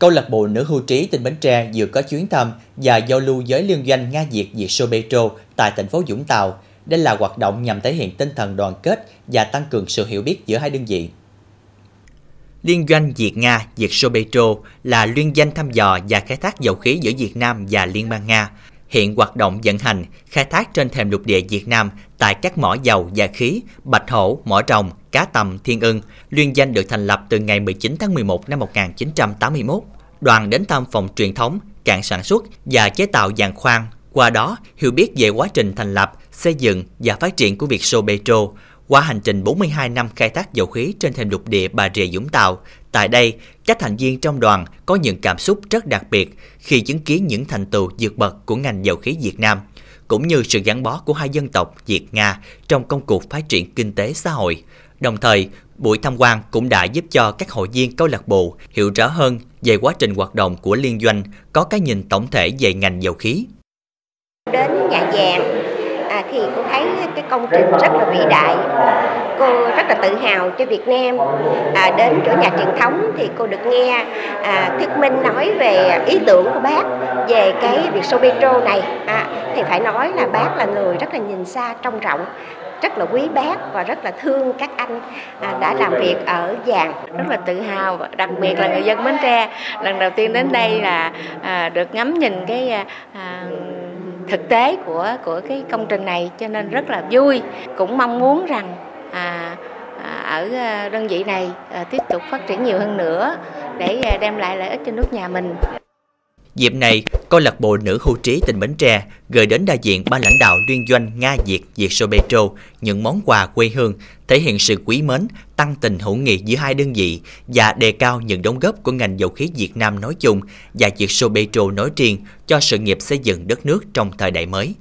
Câu lạc bộ nữ hưu trí tỉnh Bến Tre vừa có chuyến thăm và giao lưu với liên doanh Nga Việt Việt Sô Petro tại thành phố Vũng Tàu. Đây là hoạt động nhằm thể hiện tinh thần đoàn kết và tăng cường sự hiểu biết giữa hai đơn vị. Liên doanh Việt Nga, Việt Sô Petro là liên danh thăm dò và khai thác dầu khí giữa Việt Nam và Liên bang Nga. Hiện hoạt động vận hành, khai thác trên thềm lục địa Việt Nam tại các mỏ dầu và khí, Bạch Hổ, Mỏ Rồng, Cá Tầm, Thiên Ưng. Liên danh được thành lập từ ngày 19 tháng 11 năm 1981. Đoàn đến thăm phòng truyền thống, cạn sản xuất và chế tạo giàn khoan. Qua đó, hiểu biết về quá trình thành lập, xây dựng và phát triển của việc Sô Petro, qua hành trình 42 năm khai thác dầu khí trên thềm lục địa Bà Rịa Vũng Tàu, tại đây, các thành viên trong đoàn có những cảm xúc rất đặc biệt khi chứng kiến những thành tựu vượt bậc của ngành dầu khí Việt Nam, cũng như sự gắn bó của hai dân tộc Việt-Nga trong công cuộc phát triển kinh tế xã hội. Đồng thời, buổi tham quan cũng đã giúp cho các hội viên câu lạc bộ hiểu rõ hơn về quá trình hoạt động của liên doanh, có cái nhìn tổng thể về ngành dầu khí. Đến nhà vàng à, thì cô thấy cái công trình rất là vĩ đại. Cô rất là tự hào cho Việt Nam. À, đến chỗ nhà truyền thống thì cô được nghe à, Thuyết Minh nói về ý tưởng của bác về cái việc Petro này. À, thì phải nói là bác là người rất là nhìn xa trông rộng rất là quý bác và rất là thương các anh à, đã làm việc ở vàng rất là tự hào đặc biệt là người dân Bến Tre. Lần đầu tiên đến đây là à, được ngắm nhìn cái à, thực tế của của cái công trình này cho nên rất là vui. Cũng mong muốn rằng à, ở đơn vị này tiếp tục phát triển nhiều hơn nữa để đem lại lợi ích cho nước nhà mình. Dịp này, câu lạc bộ nữ hưu trí tỉnh Bến Tre gửi đến đại diện ban lãnh đạo liên doanh Nga Việt Việt Sô Petro những món quà quê hương, thể hiện sự quý mến, tăng tình hữu nghị giữa hai đơn vị và đề cao những đóng góp của ngành dầu khí Việt Nam nói chung và Việt Sô Petro nói riêng cho sự nghiệp xây dựng đất nước trong thời đại mới.